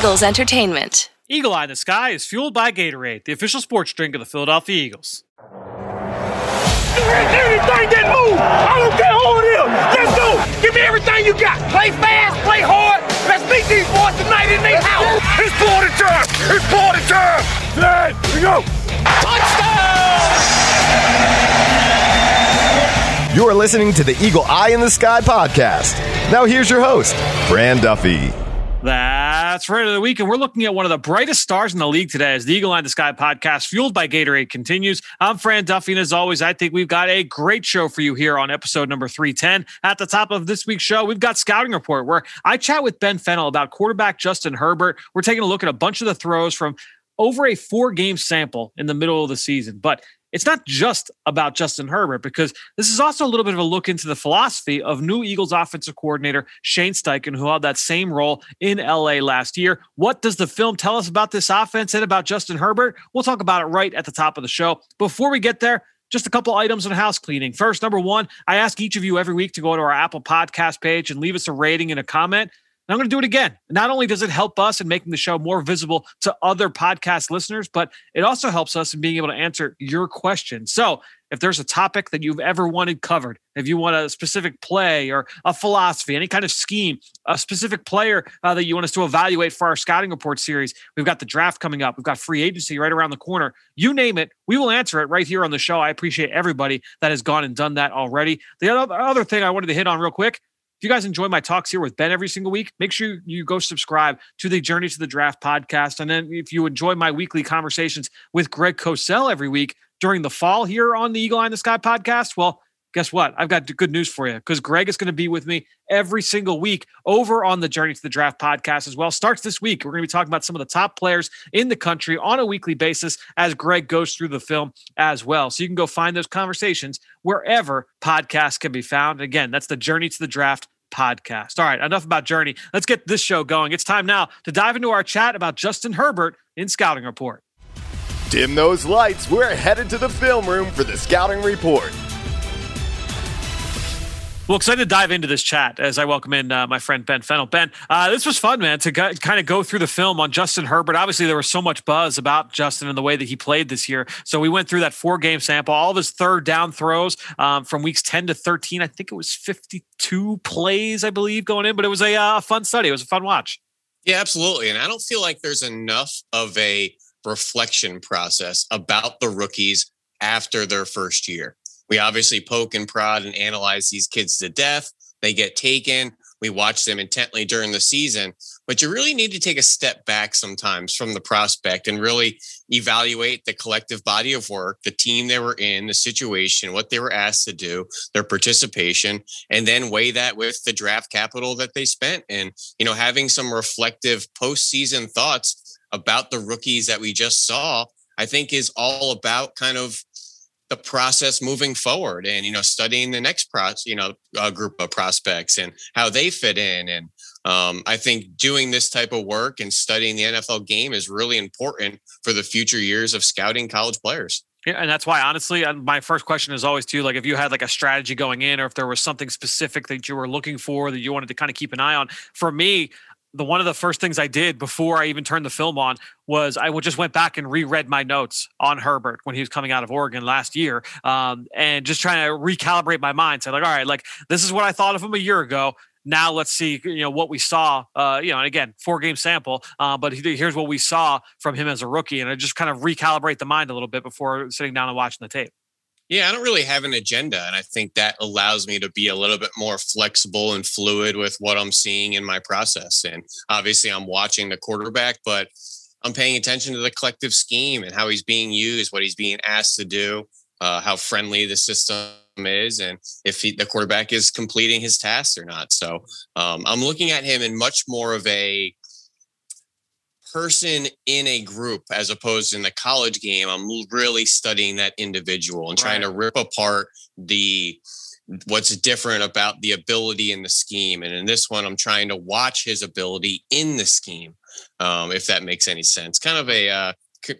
Eagles Entertainment. Eagle Eye in the Sky is fueled by Gatorade, the official sports drink of the Philadelphia Eagles. Anything that move, I don't care who it is. Let's go. Give me everything you got. Play fast, play hard. Let's beat these boys tonight in their house. It's party time. It's party time. There we go. Touchdown. You are listening to the Eagle Eye in the Sky podcast. Now, here's your host, Fran Duffy. That's right of the week, and we're looking at one of the brightest stars in the league today as the Eagle Eye the Sky podcast, fueled by Gatorade, continues. I'm Fran Duffy, and as always, I think we've got a great show for you here on episode number 310. At the top of this week's show, we've got Scouting Report, where I chat with Ben Fennell about quarterback Justin Herbert. We're taking a look at a bunch of the throws from over a four game sample in the middle of the season. But it's not just about Justin Herbert because this is also a little bit of a look into the philosophy of new Eagles offensive coordinator Shane Steichen, who held that same role in LA last year. What does the film tell us about this offense and about Justin Herbert? We'll talk about it right at the top of the show. Before we get there, just a couple items on house cleaning. First, number one, I ask each of you every week to go to our Apple podcast page and leave us a rating and a comment. And I'm going to do it again. Not only does it help us in making the show more visible to other podcast listeners, but it also helps us in being able to answer your questions. So if there's a topic that you've ever wanted covered, if you want a specific play or a philosophy, any kind of scheme, a specific player uh, that you want us to evaluate for our scouting report series, we've got the draft coming up. We've got free agency right around the corner. You name it, we will answer it right here on the show. I appreciate everybody that has gone and done that already. The other thing I wanted to hit on real quick if you guys enjoy my talks here with Ben every single week, make sure you go subscribe to the Journey to the Draft podcast. And then if you enjoy my weekly conversations with Greg Cosell every week during the fall here on the Eagle Eye in the Sky podcast, well, guess what? I've got good news for you because Greg is going to be with me every single week over on the Journey to the Draft podcast as well. Starts this week. We're going to be talking about some of the top players in the country on a weekly basis as Greg goes through the film as well. So you can go find those conversations wherever podcasts can be found. Again, that's the Journey to the Draft podcast. All right, enough about Journey. Let's get this show going. It's time now to dive into our chat about Justin Herbert in Scouting Report. Dim those lights. We're headed to the film room for the Scouting Report. Well, excited to dive into this chat as I welcome in uh, my friend Ben Fennell. Ben, uh, this was fun, man, to kind of go through the film on Justin Herbert. Obviously, there was so much buzz about Justin and the way that he played this year. So we went through that four game sample, all of his third down throws um, from weeks 10 to 13. I think it was 52 plays, I believe, going in, but it was a uh, fun study. It was a fun watch. Yeah, absolutely. And I don't feel like there's enough of a reflection process about the rookies after their first year. We obviously poke and prod and analyze these kids to death. They get taken. We watch them intently during the season, but you really need to take a step back sometimes from the prospect and really evaluate the collective body of work, the team they were in, the situation, what they were asked to do, their participation, and then weigh that with the draft capital that they spent. And, you know, having some reflective postseason thoughts about the rookies that we just saw, I think is all about kind of the process moving forward and you know studying the next pro you know uh, group of prospects and how they fit in and um, i think doing this type of work and studying the nfl game is really important for the future years of scouting college players yeah, and that's why, honestly, uh, my first question is always too, like if you had like a strategy going in, or if there was something specific that you were looking for that you wanted to kind of keep an eye on. For me, the one of the first things I did before I even turned the film on was I just went back and reread my notes on Herbert when he was coming out of Oregon last year, um, and just trying to recalibrate my mind. So like, all right, like this is what I thought of him a year ago. Now let's see, you know, what we saw. Uh, you know, and again, four game sample, uh, but here's what we saw from him as a rookie, and I just kind of recalibrate the mind a little bit before sitting down and watching the tape. Yeah, I don't really have an agenda. And I think that allows me to be a little bit more flexible and fluid with what I'm seeing in my process. And obviously, I'm watching the quarterback, but I'm paying attention to the collective scheme and how he's being used, what he's being asked to do, uh, how friendly the system is, and if he, the quarterback is completing his tasks or not. So um, I'm looking at him in much more of a person in a group as opposed in the college game i'm really studying that individual and right. trying to rip apart the what's different about the ability in the scheme and in this one i'm trying to watch his ability in the scheme um, if that makes any sense kind of a uh,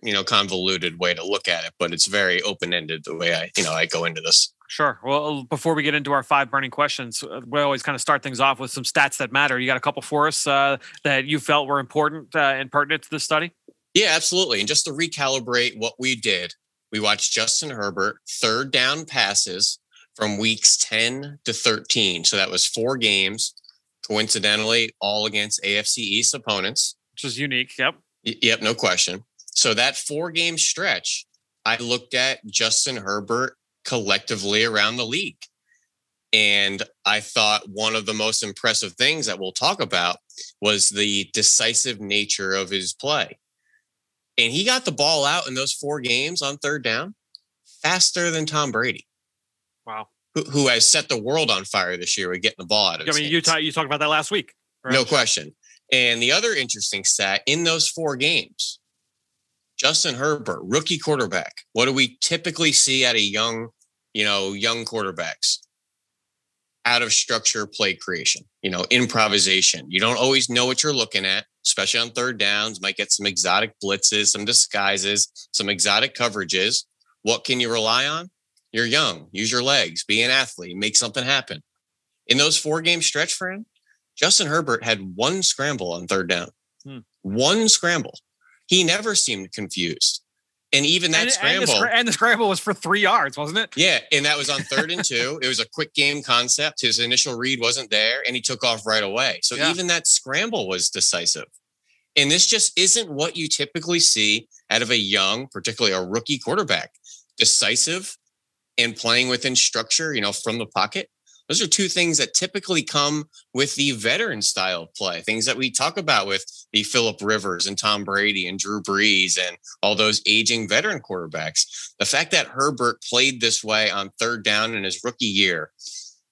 you know convoluted way to look at it but it's very open-ended the way i you know i go into this Sure. Well, before we get into our five burning questions, uh, we always kind of start things off with some stats that matter. You got a couple for us uh, that you felt were important uh, and pertinent to this study? Yeah, absolutely. And just to recalibrate what we did, we watched Justin Herbert third down passes from weeks 10 to 13. So that was four games, coincidentally, all against AFC East opponents. Which is unique. Yep. Y- yep, no question. So that four game stretch, I looked at Justin Herbert collectively around the league. And I thought one of the most impressive things that we'll talk about was the decisive nature of his play. And he got the ball out in those four games on third down faster than Tom Brady. Wow. Who, who has set the world on fire this year with getting the ball out of I mean, you, talk, you talked about that last week. Right? No question. And the other interesting stat in those four games, Justin Herbert, rookie quarterback. What do we typically see at a young, you know, young quarterbacks? Out of structure play creation, you know, improvisation. You don't always know what you're looking at, especially on third downs. Might get some exotic blitzes, some disguises, some exotic coverages. What can you rely on? You're young. Use your legs. Be an athlete. Make something happen. In those four game stretch for him, Justin Herbert had one scramble on third down. Hmm. One scramble. He never seemed confused. And even that and, scramble. And the, and the, scramble was for three yards, wasn't it? Yeah. And that was on third and two. It was a quick game concept. His initial read wasn't there and he took off right away. So yeah. even that scramble was decisive. And this just isn't what you typically see out of a young, particularly a rookie quarterback. Decisive and playing within structure, you know, from the pocket. Those are two things that typically come with the veteran style play, things that we talk about with the Philip Rivers and Tom Brady and Drew Brees and all those aging veteran quarterbacks. The fact that Herbert played this way on third down in his rookie year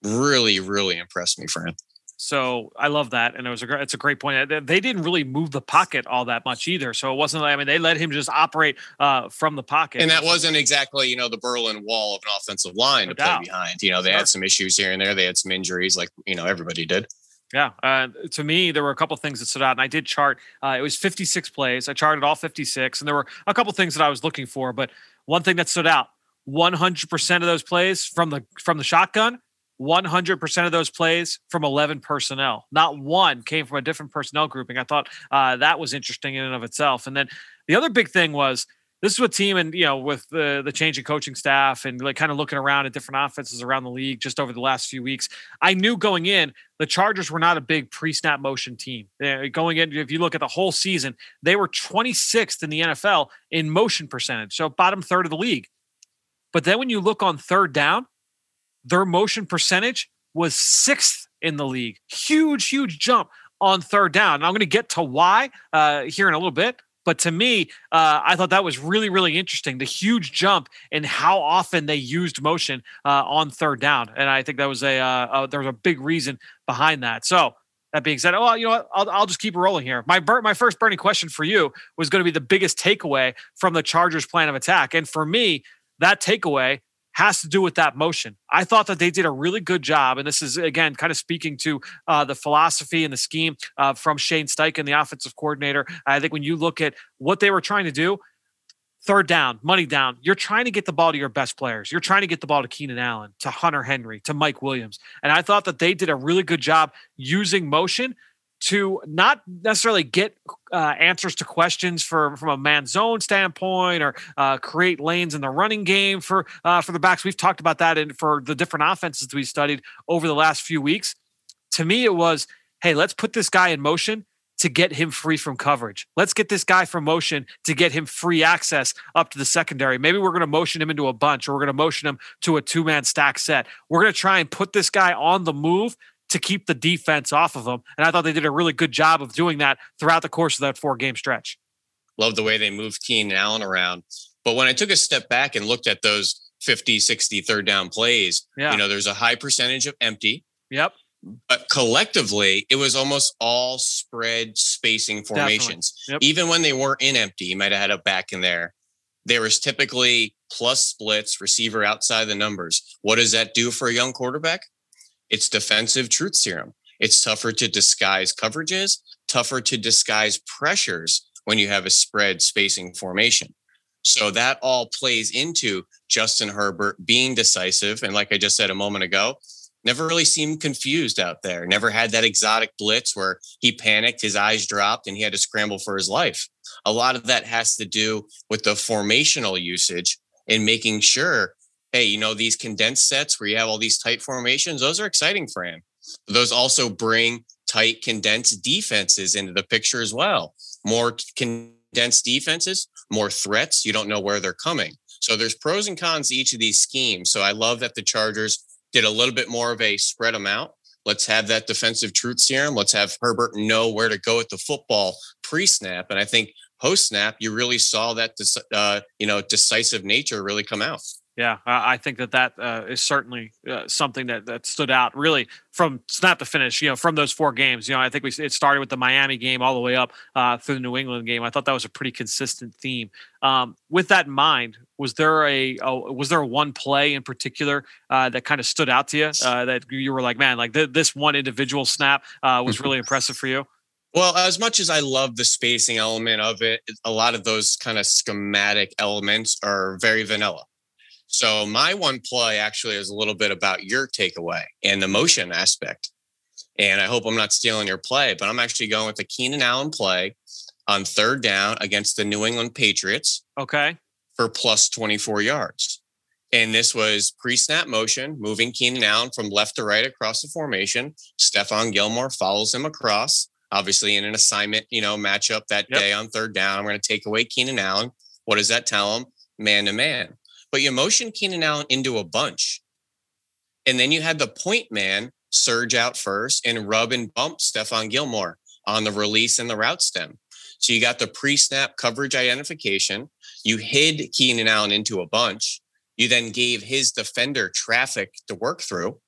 really, really impressed me, Fran. So I love that, and it was a great, it's a great point. They didn't really move the pocket all that much either, so it wasn't. I mean, they let him just operate uh, from the pocket, and that wasn't exactly you know the Berlin Wall of an offensive line no to doubt. play behind. You know, they sure. had some issues here and there. They had some injuries, like you know everybody did. Yeah, uh, to me, there were a couple things that stood out, and I did chart. Uh, it was 56 plays. I charted all 56, and there were a couple things that I was looking for. But one thing that stood out: 100% of those plays from the from the shotgun 100% of those plays from 11 personnel. Not one came from a different personnel grouping. I thought uh, that was interesting in and of itself. And then the other big thing was this is a team, and you know, with the the change in coaching staff and like kind of looking around at different offenses around the league just over the last few weeks, I knew going in the Chargers were not a big pre-snap motion team. They're going in, if you look at the whole season, they were 26th in the NFL in motion percentage, so bottom third of the league. But then when you look on third down, their motion percentage was sixth in the league. Huge, huge jump on third down. And I'm going to get to why uh, here in a little bit. But to me, uh, I thought that was really, really interesting. The huge jump in how often they used motion uh, on third down, and I think that was a uh, there was a big reason behind that. So that being said, oh, you know what? I'll, I'll just keep rolling here. My bur- my first burning question for you was going to be the biggest takeaway from the Chargers' plan of attack, and for me, that takeaway has to do with that motion. I thought that they did a really good job. And this is, again, kind of speaking to uh, the philosophy and the scheme uh, from Shane Steichen, the offensive coordinator. I think when you look at what they were trying to do, third down, money down, you're trying to get the ball to your best players. You're trying to get the ball to Keenan Allen, to Hunter Henry, to Mike Williams. And I thought that they did a really good job using motion to not necessarily get uh, answers to questions for, from a man zone standpoint or uh, create lanes in the running game for uh, for the backs. We've talked about that in, for the different offenses we studied over the last few weeks. To me, it was, hey, let's put this guy in motion to get him free from coverage. Let's get this guy from motion to get him free access up to the secondary. Maybe we're going to motion him into a bunch or we're going to motion him to a two man stack set. We're going to try and put this guy on the move to keep the defense off of them. And I thought they did a really good job of doing that throughout the course of that four game stretch. Love the way they moved Keenan Allen around. But when I took a step back and looked at those 50, 60 third down plays, yeah. you know, there's a high percentage of empty. Yep. But collectively, it was almost all spread spacing formations. Yep. Even when they weren't in empty, you might have had a back in there. There was typically plus splits, receiver outside the numbers. What does that do for a young quarterback? It's defensive truth serum. It's tougher to disguise coverages, tougher to disguise pressures when you have a spread spacing formation. So that all plays into Justin Herbert being decisive. And like I just said a moment ago, never really seemed confused out there. Never had that exotic blitz where he panicked, his eyes dropped, and he had to scramble for his life. A lot of that has to do with the formational usage and making sure, hey, you know, these condensed sets where you have all these tight formations, those are exciting for him. Those also bring tight, condensed defenses into the picture as well. More condensed defenses, more threats. You don't know where they're coming. So there's pros and cons to each of these schemes. So I love that the Chargers did a little bit more of a spread them out. Let's have that defensive truth serum. Let's have Herbert know where to go at the football pre-snap. And I think post-snap, you really saw that, uh, you know, decisive nature really come out. Yeah, I think that that uh, is certainly uh, something that that stood out really from snap to finish. You know, from those four games. You know, I think we it started with the Miami game all the way up uh, through the New England game. I thought that was a pretty consistent theme. Um, with that in mind, was there a, a, was there one play in particular uh, that kind of stood out to you uh, that you were like, man, like th- this one individual snap uh, was really impressive for you? Well, as much as I love the spacing element of it, a lot of those kind of schematic elements are very vanilla. So my one play actually is a little bit about your takeaway and the motion aspect. And I hope I'm not stealing your play, but I'm actually going with the Keenan Allen play on third down against the New England Patriots. Okay. For plus 24 yards. And this was pre-snap motion, moving Keenan Allen from left to right across the formation. Stephon Gilmore follows him across, obviously in an assignment, you know, matchup that yep. day on third down. I'm going to take away Keenan Allen. What does that tell him? Man to man but you motion Keenan Allen into a bunch. And then you had the point man surge out first and rub and bump Stephon Gilmore on the release and the route stem. So you got the pre snap coverage identification. You hid Keenan Allen into a bunch. You then gave his defender traffic to work through.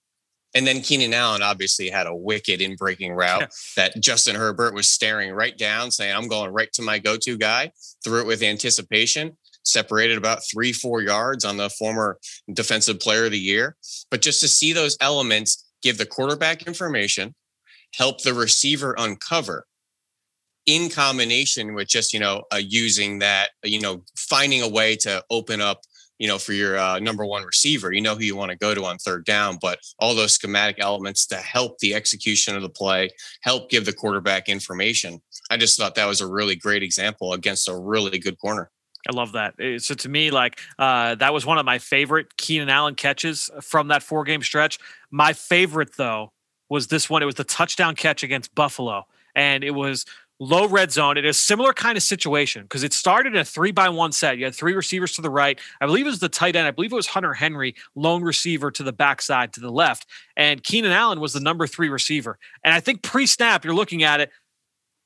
And then Keenan Allen obviously had a wicked in breaking route yeah. that Justin Herbert was staring right down, saying, I'm going right to my go to guy, threw it with anticipation separated about three, four yards on the former defensive player of the year. But just to see those elements give the quarterback information, help the receiver uncover in combination with just, you know, uh, using that, you know, finding a way to open up you know, for your uh, number one receiver, you know who you want to go to on third down, but all those schematic elements to help the execution of the play, help give the quarterback information. I just thought that was a really great example against a really good corner. I love that. Eh, so to me, like uh, that was one of my favorite Keenan Allen catches from that four game stretch. My favorite though was this one. It was the touchdown catch against Buffalo, and it was low red zone. It is a similar kind of situation because it started in a three by one set. You had three receivers to the right. I believe it was the tight end. I believe it was Hunter Henry, lone receiver to the backside to the left. And Keenan Allen was the number three receiver. And I think pre snap, you're looking at it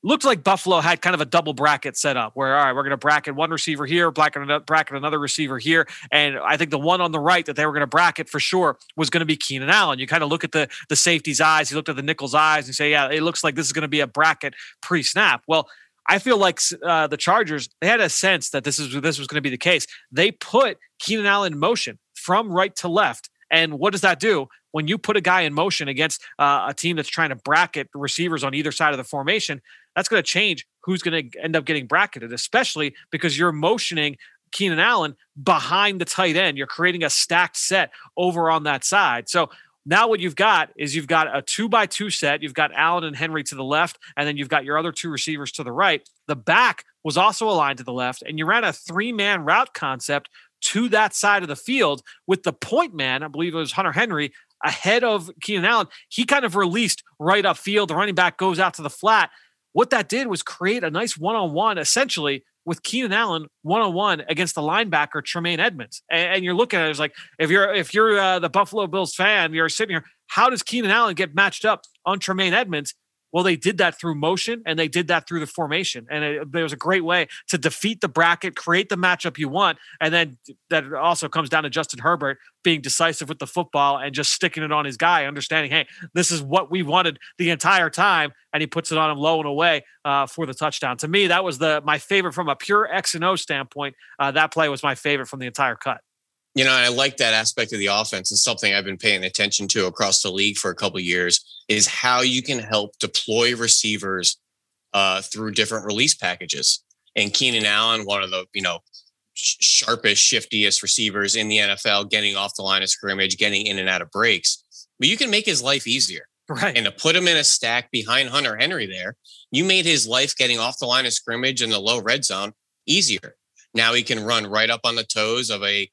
looked like Buffalo had kind of a double bracket set up where, all right, we're going to bracket one receiver here, bracket, bracket another receiver here. And I think the one on the right that they were going to bracket for sure was going to be Keenan Allen. You kind of look at the, the safety's eyes, you looked at the nickel's eyes and say, yeah, it looks like this is going to be a bracket pre snap. Well, I feel like uh, the Chargers they had a sense that this is this was going to be the case. They put Keenan Allen in motion from right to left, and what does that do? When you put a guy in motion against uh, a team that's trying to bracket receivers on either side of the formation, that's going to change who's going to end up getting bracketed, especially because you're motioning Keenan Allen behind the tight end. You're creating a stacked set over on that side. So now what you've got is you've got a two by two set. You've got Allen and Henry to the left, and then you've got your other two receivers to the right. The back was also aligned to the left, and you ran a three man route concept to that side of the field with the point man, I believe it was Hunter Henry, ahead of Keenan Allen. He kind of released right upfield. The running back goes out to the flat, what that did was create a nice one on one, essentially, with Keenan Allen one on one against the linebacker Tremaine Edmunds. And, and, you're looking at it as like if you're if you're uh, the Buffalo Bills fan, you're sitting here. How does Keenan Allen get matched up on Tremaine Edmunds? Well, they did that through motion and they did that through the formation. And it, there was a great way to defeat the bracket, create the matchup you want. And then that also comes down to Justin Herbert being decisive with the football and just sticking it on his guy, understanding, hey, this is what we wanted the entire time. And he puts it on him low and away uh, for the touchdown. To me, that was the my favorite from a pure X and O standpoint. Uh, that play was my favorite from the entire cut. You know, I like that aspect of the offense and something I've been paying attention to across the league for a couple years is how you can help deploy receivers uh, through different release packages. And Keenan Allen, one of the, you know, sharpest, shiftiest receivers in the NFL, getting off the line of scrimmage, getting in and out of breaks. But you can make his life easier. Right. And to put him in a stack behind Hunter Henry there, you made his life getting off the line of scrimmage in the low red zone easier. Now he can run right up on the toes of a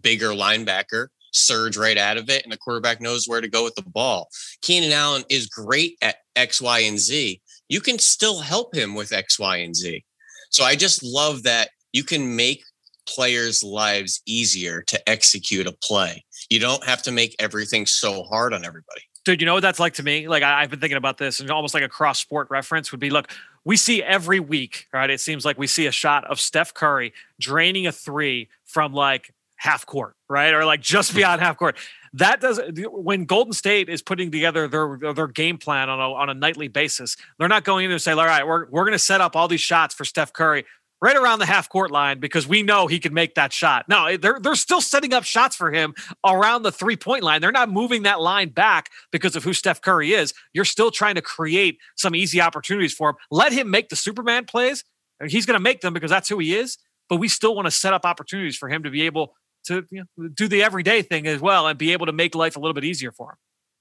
bigger linebacker, surge right out of it, and the quarterback knows where to go with the ball. Keenan Allen is great at X, Y, and Z. You can still help him with X, Y, and Z. So I just love that you can make players' lives easier to execute a play. You don't have to make everything so hard on everybody. Dude, you know what that's like to me? Like I, have been thinking about this, and almost like a cross sport reference would be: look, we see every week, right? It seems like we see a shot of Steph Curry draining a three from like half court, right, or like just beyond half court. That does when Golden State is putting together their their game plan on a on a nightly basis. They're not going in and say, "All right, we're we're going to set up all these shots for Steph Curry." right around the half court line because we know he can make that shot. No, they're they're still setting up shots for him around the three point line. They're not moving that line back because of who Steph Curry is. You're still trying to create some easy opportunities for him. Let him make the Superman plays. He's going to make them because that's who he is. But we still want to set up opportunities for him to be able to you know, do the everyday thing as well and be able to make life a little bit easier for him.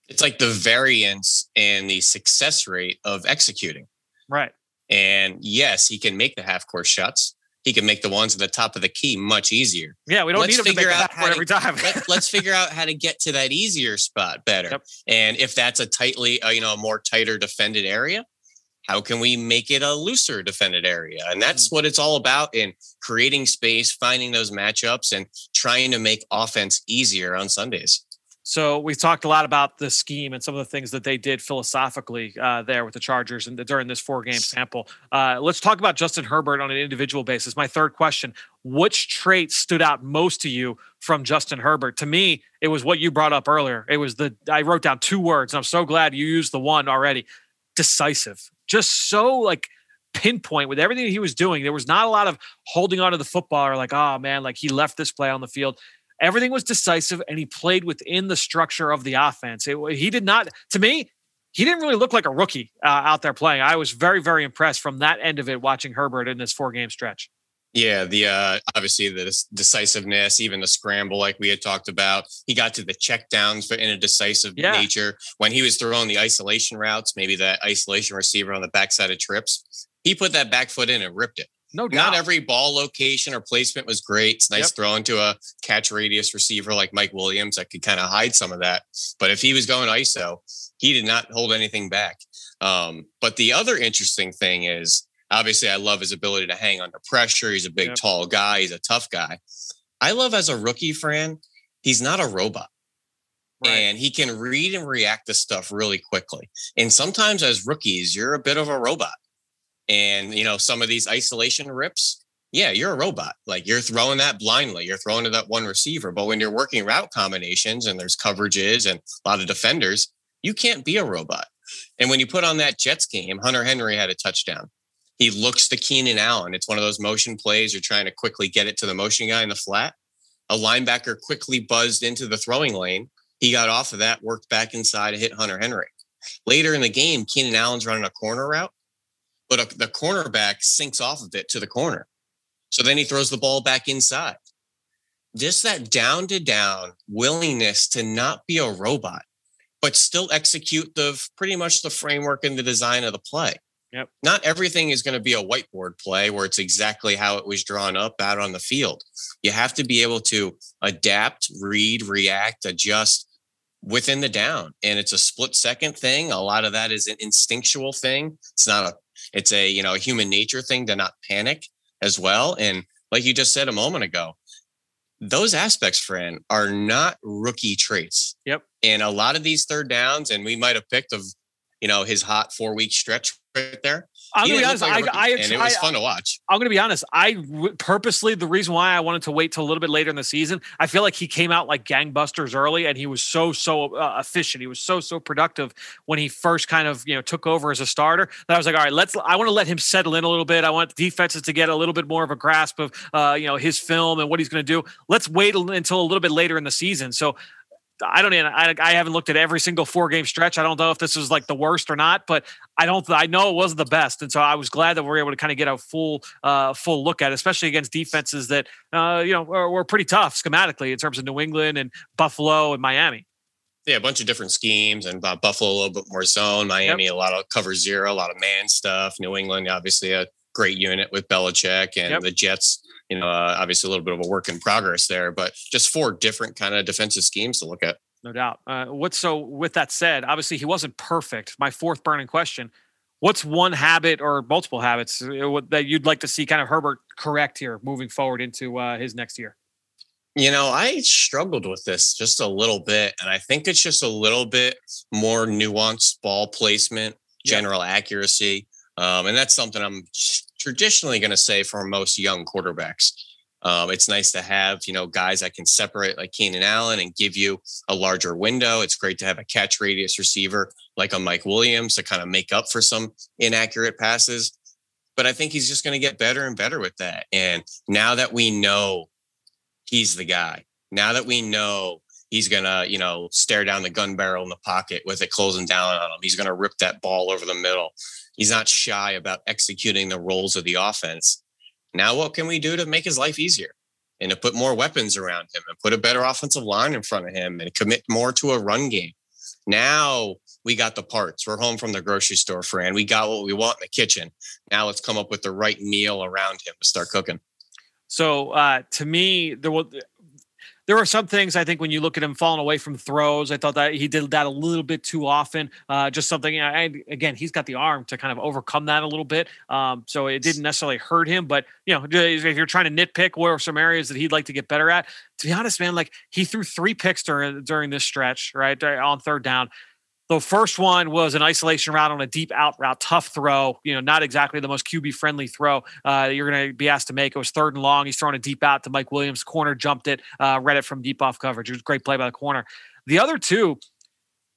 It's like the variance and the success rate of executing. Right. And yes, he can make the half court shots. He can make the ones at the top of the key much easier. Yeah, we don't let's need him to make the half court every time. let, us figure out how to get to that easier spot better. Yep. And if that's a tightly, uh, you know, a more tighter defended area, how can we make it a looser defended area? And that's mm-hmm. what it's all about in creating space, finding those matchups, and trying to make offense easier on Sundays. So we talked a lot about the scheme and some of the things that they did philosophically uh, there with the Chargers and the, during this four game sample. Uh, let's talk about Justin Herbert on an individual basis. My third question: Which trait stood out most to you from Justin Herbert? To me, it was what you brought up earlier. It was the I wrote down two words, and I'm so glad you used the one already. Decisive. Just so like pinpoint with everything he was doing. There was not a lot of holding on to the football or like, oh man, like he left this play on the field Everything was decisive, and he played within the structure of the offense. It, he did not, to me, he didn't really look like a rookie uh, out there playing. I was very, very impressed from that end of it watching Herbert in this four game stretch. Yeah, the uh, obviously the decisiveness, even the scramble, like we had talked about. He got to the check downs for in a decisive yeah. nature when he was throwing the isolation routes. Maybe that isolation receiver on the backside of trips, he put that back foot in and ripped it. No doubt. Not every ball location or placement was great. It's nice yep. throwing to a catch radius receiver like Mike Williams that could kind of hide some of that. But if he was going ISO, he did not hold anything back. Um, but the other interesting thing is obviously I love his ability to hang under pressure. He's a big, yep. tall guy. He's a tough guy. I love as a rookie, Fran, he's not a robot. Right. And he can read and react to stuff really quickly. And sometimes as rookies, you're a bit of a robot. And, you know, some of these isolation rips, yeah, you're a robot. Like you're throwing that blindly. You're throwing to that one receiver. But when you're working route combinations and there's coverages and a lot of defenders, you can't be a robot. And when you put on that Jets game, Hunter Henry had a touchdown. He looks to Keenan Allen. It's one of those motion plays. You're trying to quickly get it to the motion guy in the flat. A linebacker quickly buzzed into the throwing lane. He got off of that, worked back inside, hit Hunter Henry. Later in the game, Keenan Allen's running a corner route but a, the cornerback sinks off of it to the corner. So then he throws the ball back inside. Just that down to down willingness to not be a robot, but still execute the pretty much the framework and the design of the play. Yep. Not everything is going to be a whiteboard play where it's exactly how it was drawn up out on the field. You have to be able to adapt, read, react, adjust within the down. And it's a split second thing. A lot of that is an instinctual thing. It's not a it's a you know a human nature thing to not panic as well and like you just said a moment ago those aspects fran are not rookie traits yep and a lot of these third downs and we might have picked of you know his hot four week stretch right there I'm gonna be honest. Like I, I, and it was fun to watch. I'm gonna be honest. I purposely the reason why I wanted to wait till a little bit later in the season. I feel like he came out like gangbusters early, and he was so so uh, efficient. He was so so productive when he first kind of you know took over as a starter. That I was like, all right, let's. I want to let him settle in a little bit. I want defenses to get a little bit more of a grasp of uh, you know his film and what he's going to do. Let's wait until a little bit later in the season. So I don't even, I, I haven't looked at every single four game stretch. I don't know if this was like the worst or not, but I don't, I know it wasn't the best. And so I was glad that we were able to kind of get a full, uh, full look at, it, especially against defenses that, uh, you know, were, were pretty tough schematically in terms of New England and Buffalo and Miami. Yeah, a bunch of different schemes and uh, Buffalo a little bit more zone, Miami yep. a lot of cover zero, a lot of man stuff. New England obviously a great unit with Belichick and yep. the Jets you know, uh, obviously a little bit of a work in progress there, but just four different kind of defensive schemes to look at. No doubt. Uh, what's so with that said, obviously he wasn't perfect. My fourth burning question. What's one habit or multiple habits uh, that you'd like to see kind of Herbert correct here moving forward into uh, his next year? You know, I struggled with this just a little bit, and I think it's just a little bit more nuanced ball placement, general accuracy. Um, and that's something I'm traditionally going to say for most young quarterbacks. Um, it's nice to have, you know, guys that can separate like Keenan Allen and give you a larger window. It's great to have a catch radius receiver like a Mike Williams to kind of make up for some inaccurate passes. But I think he's just going to get better and better with that. And now that we know he's the guy, now that we know he's going to, you know, stare down the gun barrel in the pocket with it closing down on him, he's going to rip that ball over the middle he's not shy about executing the roles of the offense. Now, what can we do to make his life easier and to put more weapons around him and put a better offensive line in front of him and commit more to a run game? Now we got the parts. We're home from the grocery store, Fran. We got what we want in the kitchen. Now let's come up with the right meal around him to start cooking. So uh, to me, there will there are some things I think when you look at him falling away from throws, I thought that he did that a little bit too often. Uh, just something, and again, he's got the arm to kind of overcome that a little bit. Um, so it didn't necessarily hurt him, but you know, if you're trying to nitpick where are some areas that he'd like to get better at, to be honest, man, like he threw three picks during during this stretch, right on third down. The first one was an isolation route on a deep out route, tough throw. You know, not exactly the most QB friendly throw uh, you're going to be asked to make. It was third and long. He's throwing a deep out to Mike Williams. Corner jumped it, uh, read it from deep off coverage. It was a great play by the corner. The other two,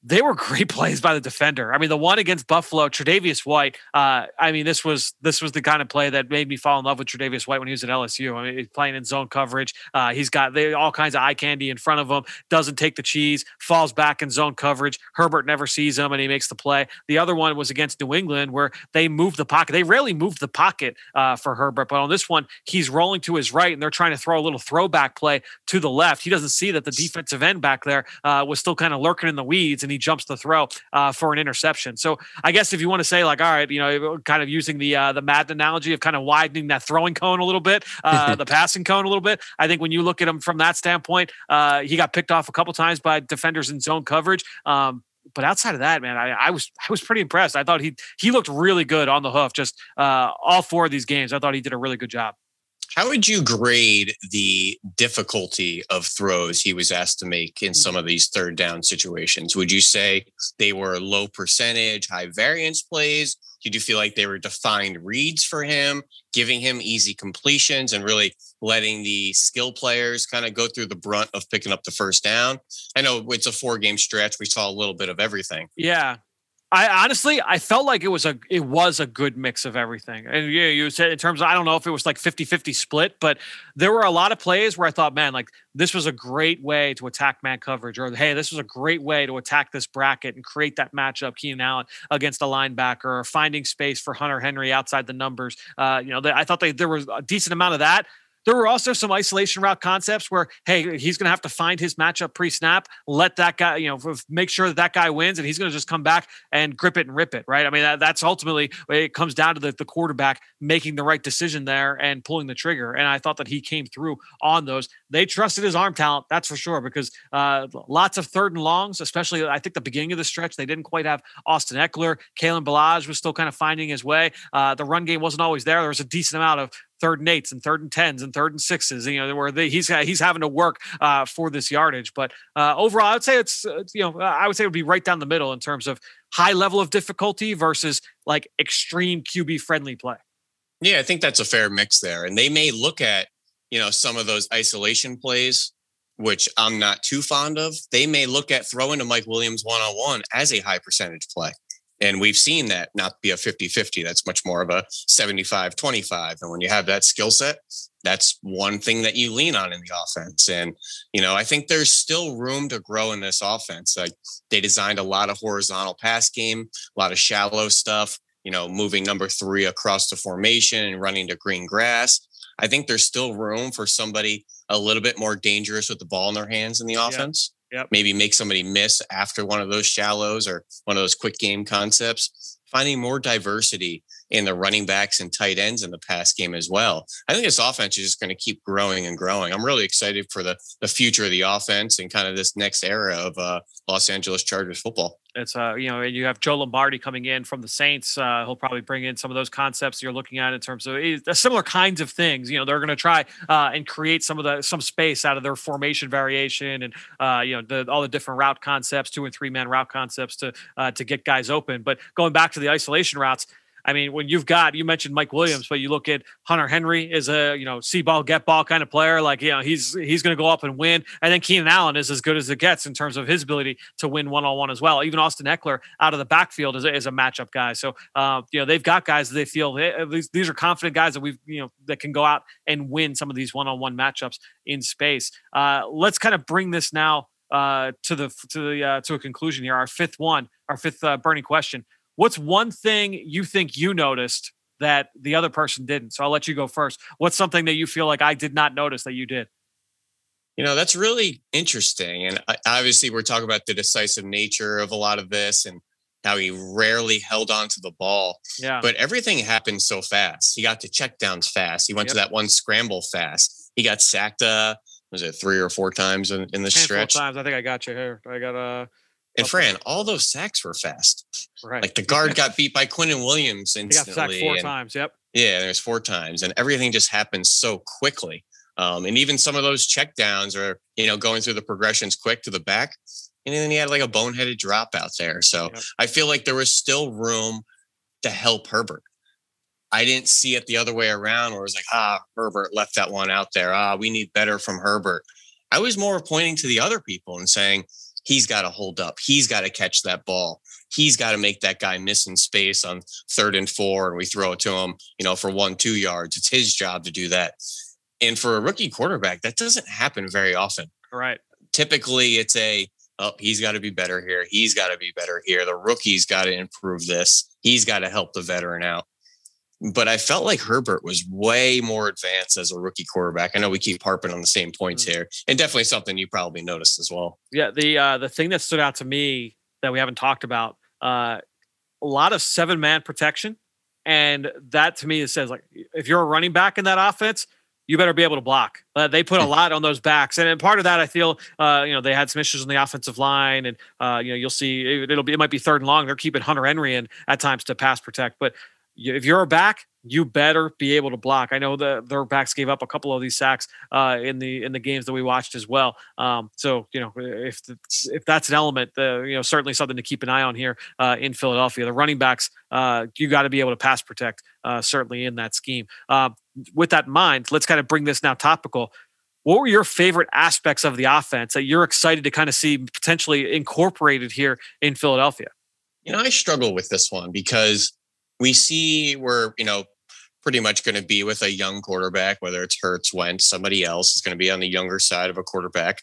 they were great plays by the defender. I mean, the one against Buffalo, Tre'Davious White. Uh, I mean, this was this was the kind of play that made me fall in love with Tre'Davious White when he was at LSU. I mean, he's playing in zone coverage. Uh, he's got they, all kinds of eye candy in front of him. Doesn't take the cheese. Falls back in zone coverage. Herbert never sees him, and he makes the play. The other one was against New England, where they moved the pocket. They rarely moved the pocket uh, for Herbert, but on this one, he's rolling to his right, and they're trying to throw a little throwback play to the left. He doesn't see that the defensive end back there uh, was still kind of lurking in the weeds, and he jumps the throw uh, for an interception. So I guess if you want to say like, all right, you know, kind of using the uh, the Madden analogy of kind of widening that throwing cone a little bit, uh, the passing cone a little bit. I think when you look at him from that standpoint, uh, he got picked off a couple times by defenders in zone coverage. Um, but outside of that, man, I, I, was I was pretty impressed. I thought he he looked really good on the hoof. Just uh, all four of these games, I thought he did a really good job. How would you grade the difficulty of throws he was asked to make in mm. some of these third down situations? Would you say they were low percentage, high variance plays? Did you feel like they were defined reads for him, giving him easy completions and really letting the skill players kind of go through the brunt of picking up the first down? I know it's a four game stretch. We saw a little bit of everything. Yeah. I honestly, I felt like it was a it was a good mix of everything. And yeah, you said in terms of I don't know if it was like 50-50 split, but there were a lot of plays where I thought, man, like this was a great way to attack man coverage, or hey, this was a great way to attack this bracket and create that matchup, Keenan Allen against a linebacker, or finding space for Hunter Henry outside the numbers. Uh, you know, they, I thought they, there was a decent amount of that. There were also some isolation route concepts where, hey, he's going to have to find his matchup pre snap, let that guy, you know, make sure that that guy wins, and he's going to just come back and grip it and rip it, right? I mean, that, that's ultimately it comes down to the, the quarterback making the right decision there and pulling the trigger. And I thought that he came through on those. They trusted his arm talent, that's for sure, because uh, lots of third and longs, especially I think the beginning of the stretch, they didn't quite have Austin Ekeler. Kalen Ballage was still kind of finding his way. Uh, the run game wasn't always there. There was a decent amount of third and eights and third and tens and third and sixes. You know, where they, he's he's having to work uh, for this yardage. But uh, overall, I would say it's uh, you know I would say it would be right down the middle in terms of high level of difficulty versus like extreme QB friendly play. Yeah, I think that's a fair mix there, and they may look at you know some of those isolation plays. Which I'm not too fond of. They may look at throwing to Mike Williams one on one as a high percentage play. And we've seen that not be a 50 50. That's much more of a 75 25. And when you have that skill set, that's one thing that you lean on in the offense. And, you know, I think there's still room to grow in this offense. Like they designed a lot of horizontal pass game, a lot of shallow stuff, you know, moving number three across the formation and running to green grass. I think there's still room for somebody a little bit more dangerous with the ball in their hands in the offense. Yep. Maybe make somebody miss after one of those shallows or one of those quick game concepts. Finding more diversity in the running backs and tight ends in the pass game as well. I think this offense is just going to keep growing and growing. I'm really excited for the the future of the offense and kind of this next era of uh, Los Angeles Chargers football. It's uh, you know, you have Joe Lombardi coming in from the Saints. Uh, he'll probably bring in some of those concepts you're looking at in terms of eh, similar kinds of things. You know, they're going to try uh, and create some of the some space out of their formation variation and uh, you know the, all the different route concepts, two and three man route concepts to uh, to get guys open. But going back to the isolation routes, I mean, when you've got you mentioned Mike Williams, but you look at Hunter Henry is a you know see ball get ball kind of player. Like you know he's he's going to go up and win. And then Keenan Allen is as good as it gets in terms of his ability to win one on one as well. Even Austin Ekeler out of the backfield is a, is a matchup guy. So uh, you know they've got guys that they feel they, these these are confident guys that we've you know that can go out and win some of these one on one matchups in space. Uh, let's kind of bring this now uh, to the to the uh, to a conclusion here. Our fifth one, our fifth uh, burning question. What's one thing you think you noticed that the other person didn't? So I'll let you go first. What's something that you feel like I did not notice that you did? You know, that's really interesting. And obviously, we're talking about the decisive nature of a lot of this and how he rarely held on to the ball. Yeah. But everything happened so fast. He got to check downs fast. He went yep. to that one scramble fast. He got sacked, uh, was it three or four times in, in the stretch? times. I think I got you here. I got, uh, and Fran, all those sacks were fast. Right. Like the guard got beat by Quinnen Williams instantly. He got sacked four and, times. Yep. Yeah, there's four times, and everything just happens so quickly. Um, and even some of those checkdowns are, you know, going through the progressions quick to the back. And then he had like a boneheaded drop out there. So yep. I feel like there was still room to help Herbert. I didn't see it the other way around where it was like, ah, Herbert left that one out there. Ah, we need better from Herbert. I was more pointing to the other people and saying, he's got to hold up. He's got to catch that ball. He's got to make that guy miss in space on third and four, and we throw it to him, you know, for one, two yards. It's his job to do that. And for a rookie quarterback, that doesn't happen very often. Right. Typically, it's a, oh, he's got to be better here. He's got to be better here. The rookie's got to improve this. He's got to help the veteran out but I felt like Herbert was way more advanced as a rookie quarterback. I know we keep harping on the same points mm. here, and definitely something you probably noticed as well. Yeah, the uh, the thing that stood out to me that we haven't talked about, uh, a lot of seven man protection, and that to me says like if you're a running back in that offense, you better be able to block. Uh, they put a hmm. lot on those backs, and, and part of that, I feel, uh, you know, they had some issues on the offensive line, and uh, you know, you'll see it, will be it might be third and long. They're keeping Hunter Henry in at times to pass protect, but if you're a back, you better be able to block. I know that their backs gave up a couple of these sacks uh, in the in the games that we watched as well. Um, so you know if the, if that's an element, you know certainly something to keep an eye on here uh, in Philadelphia. The running backs, uh, you got to be able to pass protect uh, certainly in that scheme. Uh, with that in mind, let's kind of bring this now topical. What were your favorite aspects of the offense that you're excited to kind of see potentially incorporated here in Philadelphia? You know, I struggle with this one because we see we're, you know, pretty much going to be with a young quarterback, whether it's Hurts, Wentz, somebody else is going to be on the younger side of a quarterback.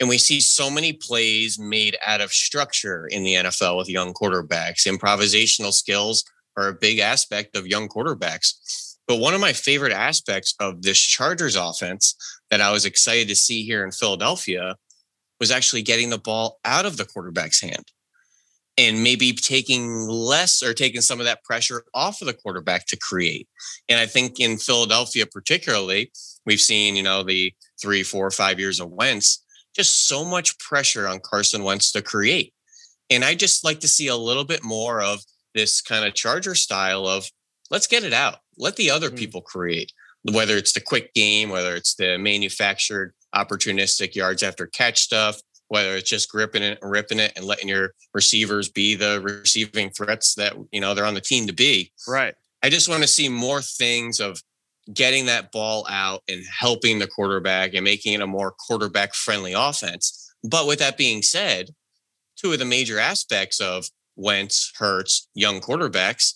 And we see so many plays made out of structure in the NFL with young quarterbacks. Improvisational skills are a big aspect of young quarterbacks. But one of my favorite aspects of this Chargers offense that I was excited to see here in Philadelphia was actually getting the ball out of the quarterback's hand and maybe taking less or taking some of that pressure off of the quarterback to create. And I think in Philadelphia, particularly, we've seen, you know, the three, four, five years of Wentz, just so much pressure on Carson Wentz to create. And I just like to see a little bit more of this kind of Charger style of let's get it out, let the other mm-hmm. people create, whether it's the quick game, whether it's the manufactured opportunistic yards after catch stuff, whether it's just gripping it and ripping it and letting your receivers be the receiving threats that you know they're on the team to be. Right. I just want to see more things of getting that ball out and helping the quarterback and making it a more quarterback friendly offense. But with that being said, two of the major aspects of Wentz, Hurts, young quarterbacks,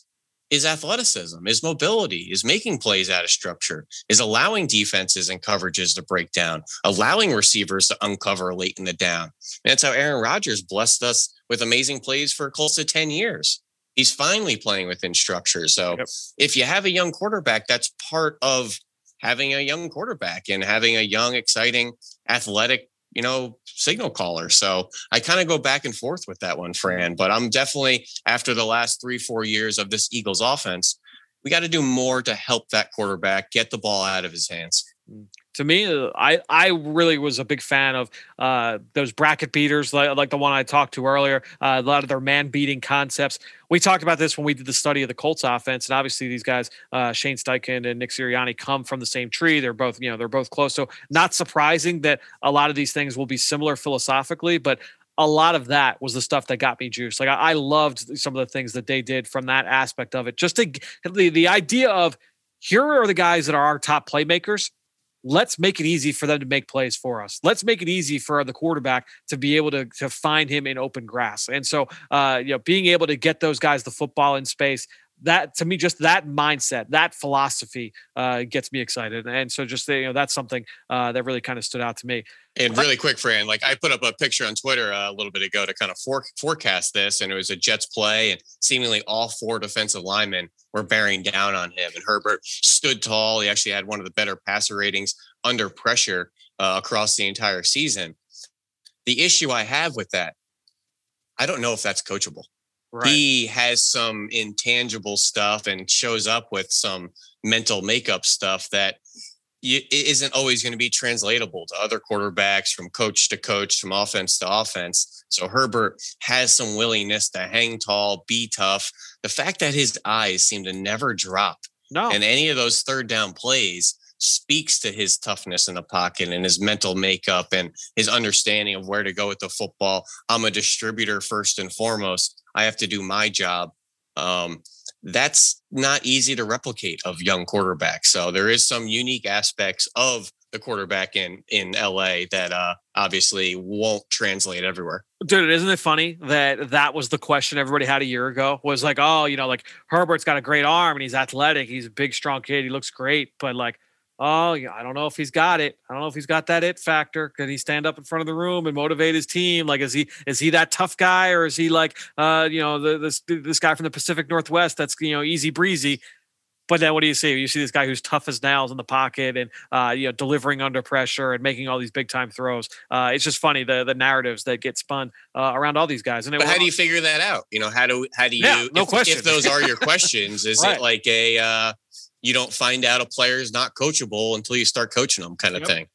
is athleticism, is mobility, is making plays out of structure, is allowing defenses and coverages to break down, allowing receivers to uncover late in the down. And that's how Aaron Rodgers blessed us with amazing plays for close to 10 years. He's finally playing within structure. So yep. if you have a young quarterback, that's part of having a young quarterback and having a young, exciting, athletic, you know, signal caller. So I kind of go back and forth with that one, Fran. But I'm definitely after the last three, four years of this Eagles offense, we got to do more to help that quarterback get the ball out of his hands. Mm. To me, I I really was a big fan of uh, those bracket beaters, like, like, the one I talked to earlier. Uh, a lot of their man beating concepts. We talked about this when we did the study of the Colts offense, and obviously these guys, uh, Shane Steichen and Nick Sirianni, come from the same tree. They're both, you know, they're both close. So not surprising that a lot of these things will be similar philosophically, but a lot of that was the stuff that got me juiced. Like I, I loved some of the things that they did from that aspect of it. Just to, the the idea of here are the guys that are our top playmakers let's make it easy for them to make plays for us. Let's make it easy for the quarterback to be able to, to find him in open grass. And so, uh, you know, being able to get those guys the football in space, that to me, just that mindset, that philosophy uh, gets me excited. And so, just you know, that's something uh, that really kind of stood out to me. And really quick, Fran, like I put up a picture on Twitter uh, a little bit ago to kind of for- forecast this, and it was a Jets play, and seemingly all four defensive linemen were bearing down on him. And Herbert stood tall. He actually had one of the better passer ratings under pressure uh, across the entire season. The issue I have with that, I don't know if that's coachable. Right. He has some intangible stuff and shows up with some mental makeup stuff that isn't always going to be translatable to other quarterbacks from coach to coach, from offense to offense. So Herbert has some willingness to hang tall, be tough. The fact that his eyes seem to never drop no. and any of those third down plays speaks to his toughness in the pocket and his mental makeup and his understanding of where to go with the football. I'm a distributor first and foremost. I have to do my job. Um, that's not easy to replicate of young quarterbacks. So there is some unique aspects of the quarterback in in LA that uh, obviously won't translate everywhere. Dude, isn't it funny that that was the question everybody had a year ago? Was like, oh, you know, like Herbert's got a great arm and he's athletic, he's a big, strong kid, he looks great, but like oh, yeah, I don't know if he's got it. I don't know if he's got that it factor. Can he stand up in front of the room and motivate his team? Like, is he is he that tough guy, or is he like, uh, you know, the, this this guy from the Pacific Northwest that's you know easy breezy? But then what do you see? You see this guy who's tough as nails in the pocket and uh, you know delivering under pressure and making all these big time throws. Uh, it's just funny the the narratives that get spun uh, around all these guys. And but how do you figure that out? You know, how do how do you? Yeah, no if, question. If those are your questions, is right. it like a uh, you don't find out a player is not coachable until you start coaching them kind of yep. thing.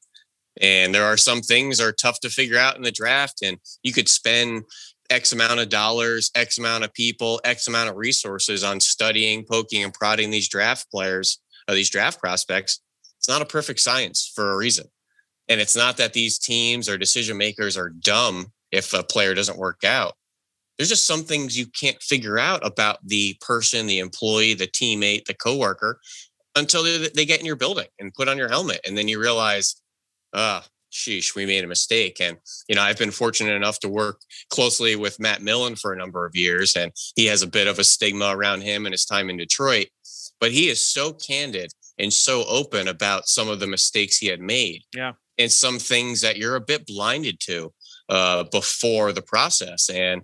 And there are some things are tough to figure out in the draft and you could spend X amount of dollars, X amount of people, X amount of resources on studying, poking and prodding these draft players or uh, these draft prospects. It's not a perfect science for a reason. And it's not that these teams or decision makers are dumb if a player doesn't work out there's just some things you can't figure out about the person, the employee, the teammate, the coworker until they get in your building and put on your helmet. And then you realize, ah, oh, sheesh, we made a mistake. And, you know, I've been fortunate enough to work closely with Matt Millen for a number of years, and he has a bit of a stigma around him and his time in Detroit. But he is so candid and so open about some of the mistakes he had made. Yeah. And some things that you're a bit blinded to uh, before the process. And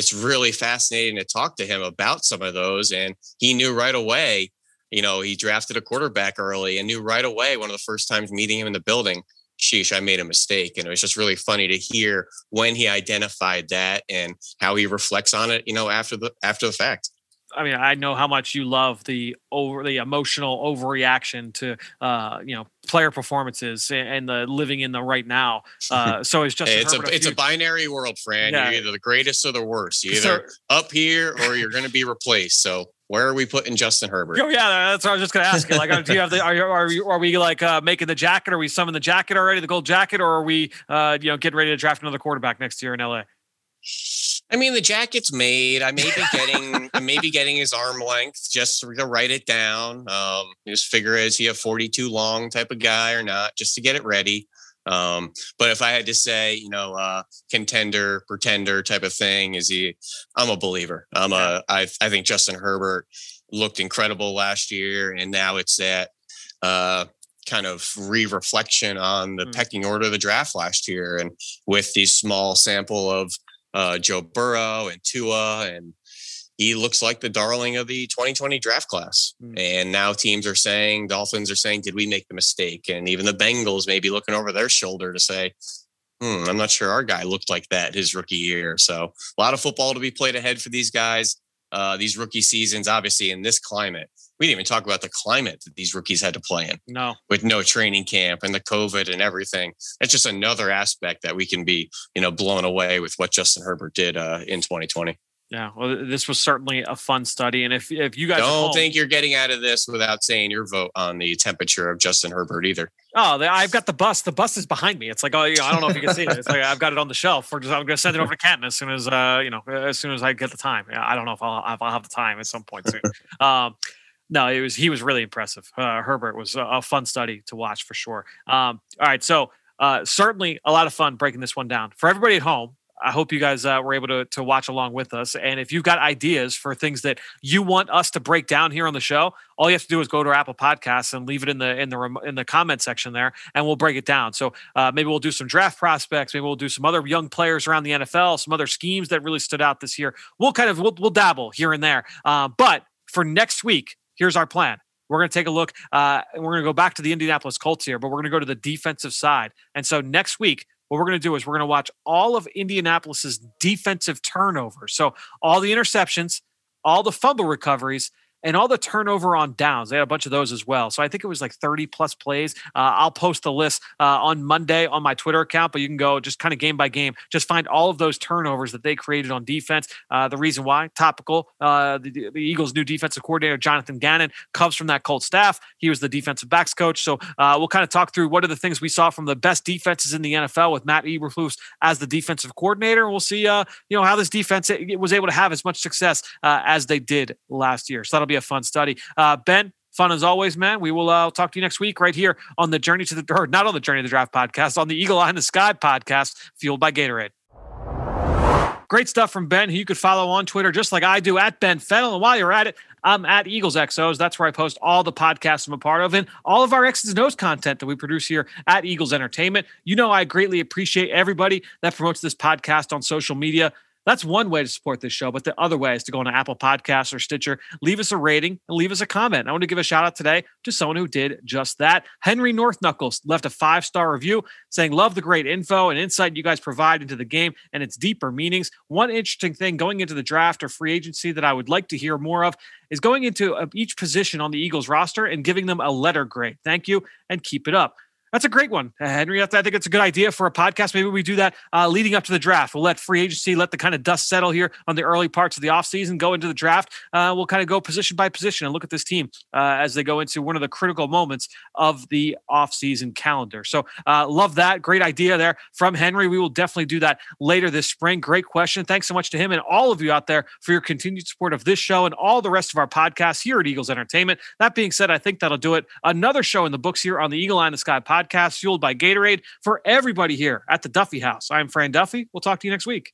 it's really fascinating to talk to him about some of those. And he knew right away, you know, he drafted a quarterback early and knew right away one of the first times meeting him in the building, sheesh, I made a mistake. And it was just really funny to hear when he identified that and how he reflects on it, you know, after the after the fact. I mean, I know how much you love the over the emotional overreaction to uh, you know player performances and the living in the right now. Uh, so it's just it's a, a it's a binary world, Fran. Yeah. You're either the greatest or the worst. You're either up here or you're going to be replaced. So where are we putting Justin Herbert? Oh yeah, that's what I was just going to ask you. Like, do you have the are you, are, you, are we like uh, making the jacket? Are we summing the jacket already, the gold jacket, or are we uh, you know getting ready to draft another quarterback next year in LA? I mean, the jacket's made. I may be getting, I may be getting his arm length just to write it down. Um, just figure is he a 42 long type of guy or not, just to get it ready. Um, but if I had to say, you know, uh, contender, pretender type of thing, is he? I'm a believer. I'm a. I I think Justin Herbert looked incredible last year, and now it's that uh, kind of re-reflection on the mm. pecking order of the draft last year, and with the small sample of uh, Joe Burrow and Tua, and he looks like the darling of the 2020 draft class. Mm. And now teams are saying, Dolphins are saying, did we make the mistake? And even the Bengals may be looking over their shoulder to say, hmm, I'm not sure our guy looked like that his rookie year. So a lot of football to be played ahead for these guys. Uh, these rookie seasons, obviously in this climate, we didn't even talk about the climate that these rookies had to play in. No, with no training camp and the COVID and everything. It's just another aspect that we can be, you know, blown away with what Justin Herbert did uh, in 2020. Yeah, well, this was certainly a fun study, and if if you guys don't home, think you're getting out of this without saying your vote on the temperature of Justin Herbert either. Oh, I've got the bus. The bus is behind me. It's like, oh, you know, I don't know if you can see it. It's like I've got it on the shelf. We're just, I'm going to send it over to Canton as soon as, uh, you know, as soon as I get the time. I don't know if I'll, if I'll have the time at some point soon. um, no, it was he was really impressive. Uh, Herbert was a, a, fun study to watch for sure. Um, all right, so uh, certainly a lot of fun breaking this one down for everybody at home. I hope you guys uh, were able to, to watch along with us. And if you've got ideas for things that you want us to break down here on the show, all you have to do is go to our Apple Podcasts and leave it in the in the in the comment section there, and we'll break it down. So uh, maybe we'll do some draft prospects, maybe we'll do some other young players around the NFL, some other schemes that really stood out this year. We'll kind of we'll, we'll dabble here and there. Uh, but for next week, here's our plan. We're going to take a look. Uh, we're going to go back to the Indianapolis Colts here, but we're going to go to the defensive side. And so next week, what we're going to do is we're going to watch all of Indianapolis's defensive turnovers. So all the interceptions, all the fumble recoveries, and all the turnover on downs. They had a bunch of those as well. So I think it was like 30 plus plays. Uh, I'll post the list uh, on Monday on my Twitter account, but you can go just kind of game by game, just find all of those turnovers that they created on defense. Uh, the reason why, topical, uh, the, the, Eagles' new defensive coordinator, Jonathan Gannon, comes from that Colt staff. He was the defensive backs coach. So uh, we'll kind of talk through what are the things we saw from the best defenses in the NFL with Matt Eberflus as the defensive coordinator. We'll see, uh, you know, how this defense was able to have as much success as they did last year. So that'll be a fun study. Uh, ben, fun as always, man. We will uh, talk to you next week right here on the Journey to the, or not on the Journey to the Draft podcast, on the Eagle Eye in the Sky podcast, fueled by Gatorade. Great stuff from Ben, who you could follow on Twitter just like I do at Ben Fennell. And while you're at it, I'm at Eagles XOs. That's where I post all the podcasts I'm a part of and all of our X's and O's content that we produce here at Eagles Entertainment. You know, I greatly appreciate everybody that promotes this podcast on social media. That's one way to support this show. But the other way is to go on Apple Podcasts or Stitcher, leave us a rating and leave us a comment. I want to give a shout out today to someone who did just that. Henry North Knuckles left a five star review saying, Love the great info and insight you guys provide into the game and its deeper meanings. One interesting thing going into the draft or free agency that I would like to hear more of is going into uh, each position on the Eagles roster and giving them a letter grade. Thank you and keep it up. That's a great one, Henry. I think it's a good idea for a podcast. Maybe we do that uh, leading up to the draft. We'll let free agency, let the kind of dust settle here on the early parts of the offseason, go into the draft. Uh, we'll kind of go position by position and look at this team uh, as they go into one of the critical moments of the offseason calendar. So, uh, love that. Great idea there from Henry. We will definitely do that later this spring. Great question. Thanks so much to him and all of you out there for your continued support of this show and all the rest of our podcasts here at Eagles Entertainment. That being said, I think that'll do it. Another show in the books here on the Eagle Eye in the Sky podcast podcast fueled by Gatorade for everybody here at the Duffy House. I'm Fran Duffy. We'll talk to you next week.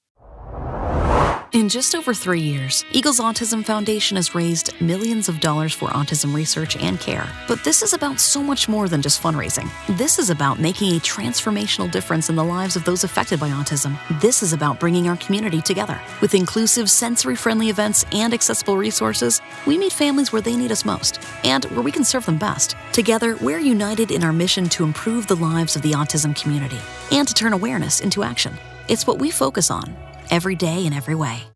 In just over three years, Eagles Autism Foundation has raised millions of dollars for autism research and care. But this is about so much more than just fundraising. This is about making a transformational difference in the lives of those affected by autism. This is about bringing our community together. With inclusive, sensory friendly events and accessible resources, we meet families where they need us most and where we can serve them best. Together, we're united in our mission to improve the lives of the autism community and to turn awareness into action. It's what we focus on every day in every way.